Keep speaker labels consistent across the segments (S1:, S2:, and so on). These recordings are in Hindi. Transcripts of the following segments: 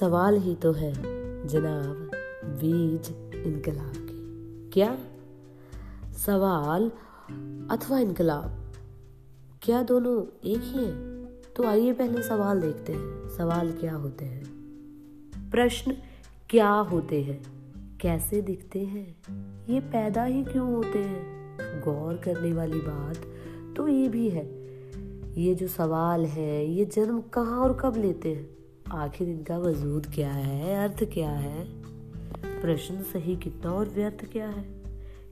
S1: सवाल ही तो है, जनाब, बीज इनकलाब की। क्या? सवाल अथवा इनकलाब? क्या दोनों एक ही हैं? तो आइए पहले सवाल देखते हैं, सवाल क्या होते हैं? प्रश्न, क्या होते हैं? कैसे दिखते हैं? ये पैदा ही क्यों होते हैं? गौर करने वाली बात तो ये भी है। ये जो सवाल है, ये जन्म कहाँ और कब लेते हैं? आखिर इनका वजूद क्या है, अर्थ क्या है? प्रश्न सही कितना और व्यर्थ क्या है?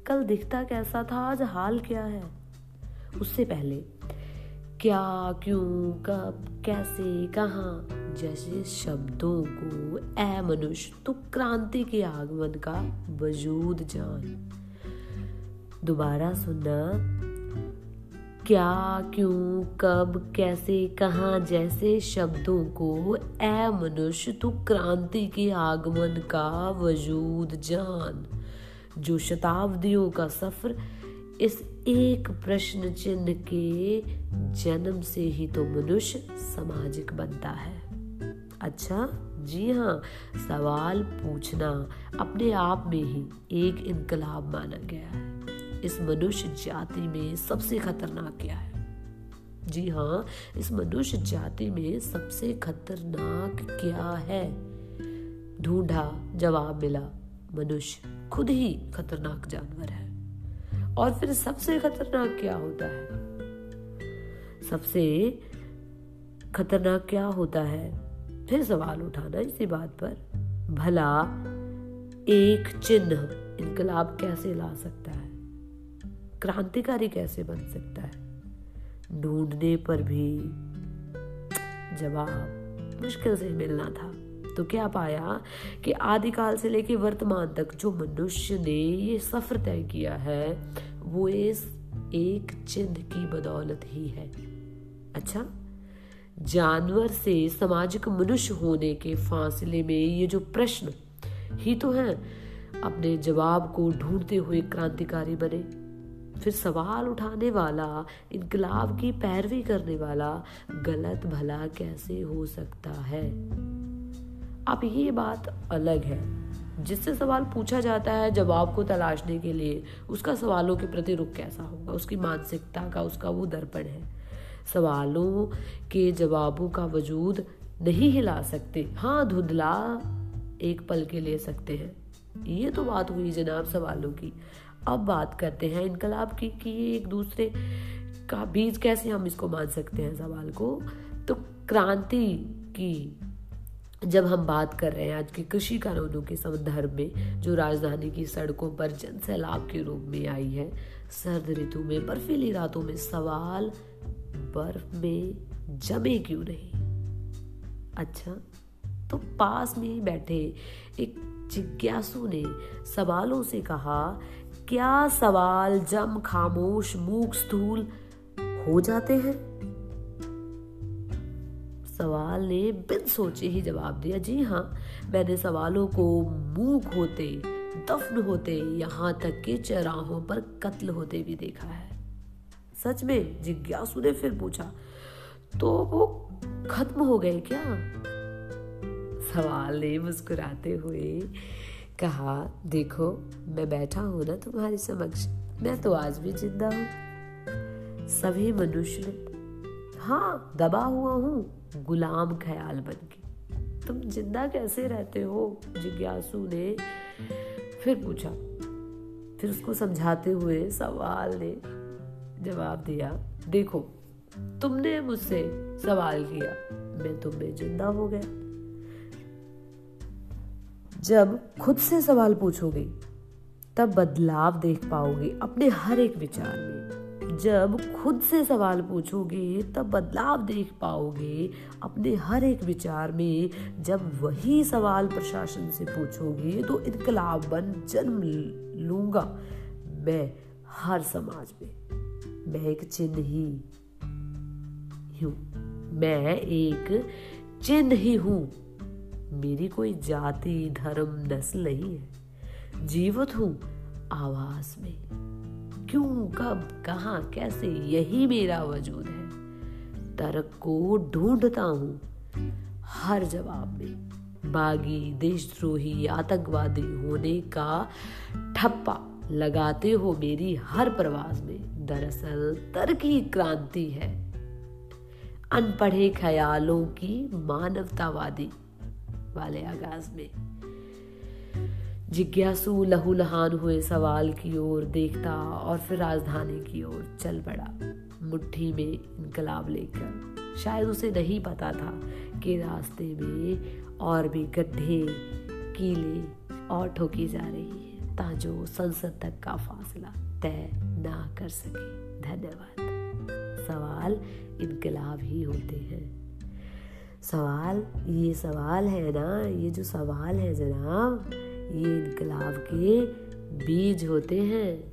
S1: कल दिखता कैसा था, आज हाल क्या है? उससे पहले, क्या, क्यों, कब, कैसे, कहाँ? जैसे शब्दों को ए मनुष्य तो क्रांति के आगमन का वजूद जान। दोबारा सुनना क्या, क्यों, कब, कैसे, कहाँ जैसे शब्दों को ए मनुष्य तो क्रांति के आगमन का वजूद जान। जो शताब्दियों का सफ़र इस एक प्रश्न चिन्ह के जन्म से ही तो मनुष्य सामाजिक बनता है। अच्छा जी हाँ सवाल पूछना अपने आप में ही एक इनकलाब माना गया है। इस मनुष्य जाति में सबसे खतरनाक क्या है? जी हाँ इस मनुष्य जाति में सबसे खतरनाक क्या है? ढूंढा, जवाब मिला, मनुष्य खुद ही खतरनाक जानवर है। और फिर सबसे खतरनाक क्या होता है? सबसे खतरनाक क्या होता है? फिर सवाल उठाना इसी बात पर। भला एक चिन्ह इनकलाब कैसे ला सकता है? क्रांतिकारी कैसे बन सकता है? ढूँढने पर भी जवाब मुश्किल से मिलना था। तो क्या पाया कि आदिकाल से लेकर वर्तमान तक जो मनुष्य ने ये सफ़र तय किया है, वो इस एक चिन्ह की बदौलत ही है। अच्छा जानवर से सामाजिक मनुष्य होने के फासले में ये जो प्रश्न ही तो है, अपने जवाब को ढूंढते हुए क्रांतिकारी बने। फिर सवाल उठाने वाला, इनकलाब की पैरवी करने वाला, गलत भला कैसे हो सकता है? अब ये बात अलग है। जिससे सवाल पूछा जाता है, जवाब को तलाशने के लिए, उसका सवालों के प्रति रुख कैसा होगा? उसकी मानसिकता का, उसका वो दर्पण है। सवालों के जवाबों का वजूद नहीं हिला सकते। हाँ धुंधला एक पल के ले सकते हैं। ये तो बात हुई जनाब सवालों की। अब बात करते हैं इनकलाब की कि ये एक दूसरे का बीज कैसे हम इसको मान सकते हैं सवाल को। तो क्रांति की, जब हम बात कर रहे हैं आज के कृषि कानूनों के संदर्भ में, जो राजधानी की सड़कों पर जन सैलाब के रूप में आई है, सर्द ऋतु में, बर्फीली रातों में सवाल, बर्फ़ में जमे क्यों नहीं? अच्छा तो पास में बैठे एक जिज्ञासु ने सवालों से कहा क्या सवाल, जम, खामोश, मूक, स्थूल हो जाते हैं? सवाल ने बिन सोचे ही जवाब दिया, जी हाँ मैंने सवालों को मूक होते, दफन होते, यहाँ तक के चराहों पर कत्ल होते भी देखा है। सच में जिज्ञासु ने फिर पूछा तो वो खत्म हो गए क्या? सवाल ने मुस्कुराते हुए कहा, देखो, मैं बैठा हूँ ना तुम्हारे समक्ष, मैं तो आज भी ज़िंदा हूँ। सभी मनुष्य हाँ दबा हुआ हूँ, गुलाम ख्याल बन के। तुम ज़िंदा कैसे रहते हो? जिज्ञासु ने फिर पूछा। फिर उसको समझाते हुए सवाल ने जवाब दिया, देखो, तुमने मुझसे सवाल किया, मैं तुम्हें ज़िंदा हो गया। जब खुद से सवाल पूछोगे, तब बदलाव देख पाओगे अपने हर एक विचार में। जब खुद से सवाल पूछोगे, तब बदलाव देख पाओगे अपने हर एक विचार में। जब वही सवाल प्रशासन से पूछोगे तो इनकलाब बन जन्म लूँगा मैं हर समाज में। मैं एक चिन्ह ही हूँ। मैं एक चिन्ह ही हूँ। मेरी कोई जाति, धर्म नस्ल नहीं है। जीवित हूँ आवास में। क्यों, कब, कहा, कैसे, यही मेरा वजूद है। तर्क को ढूंढता हूँ हर जवाब में। बागी, देशद्रोही, आतंकवादी होने का ठप्पा लगाते हो मेरी हर प्रवास में। दरअसल, तर्क ही क्रांति है। अनपढ़े ख्यालों की मानवतावादी। वाले आगाज़ में। जिज्ञासु लहूलहान हुए सवाल की ओर देखता और फिर राजधानी की ओर चल पड़ा। मुट्ठी में इनकलाब लेकर। शायद उसे नहीं पता था कि रास्ते में और भी गड्ढे, कीले और ठोकी जा रही है, ताजो संसद तक का फासला तय ना कर सके। धन्यवाद। सवाल इनकलाब ही होते हैं। सवाल, ये सवाल है ना, ये जो सवाल है जनाब, ये इनकलाब के बीज होते हैं।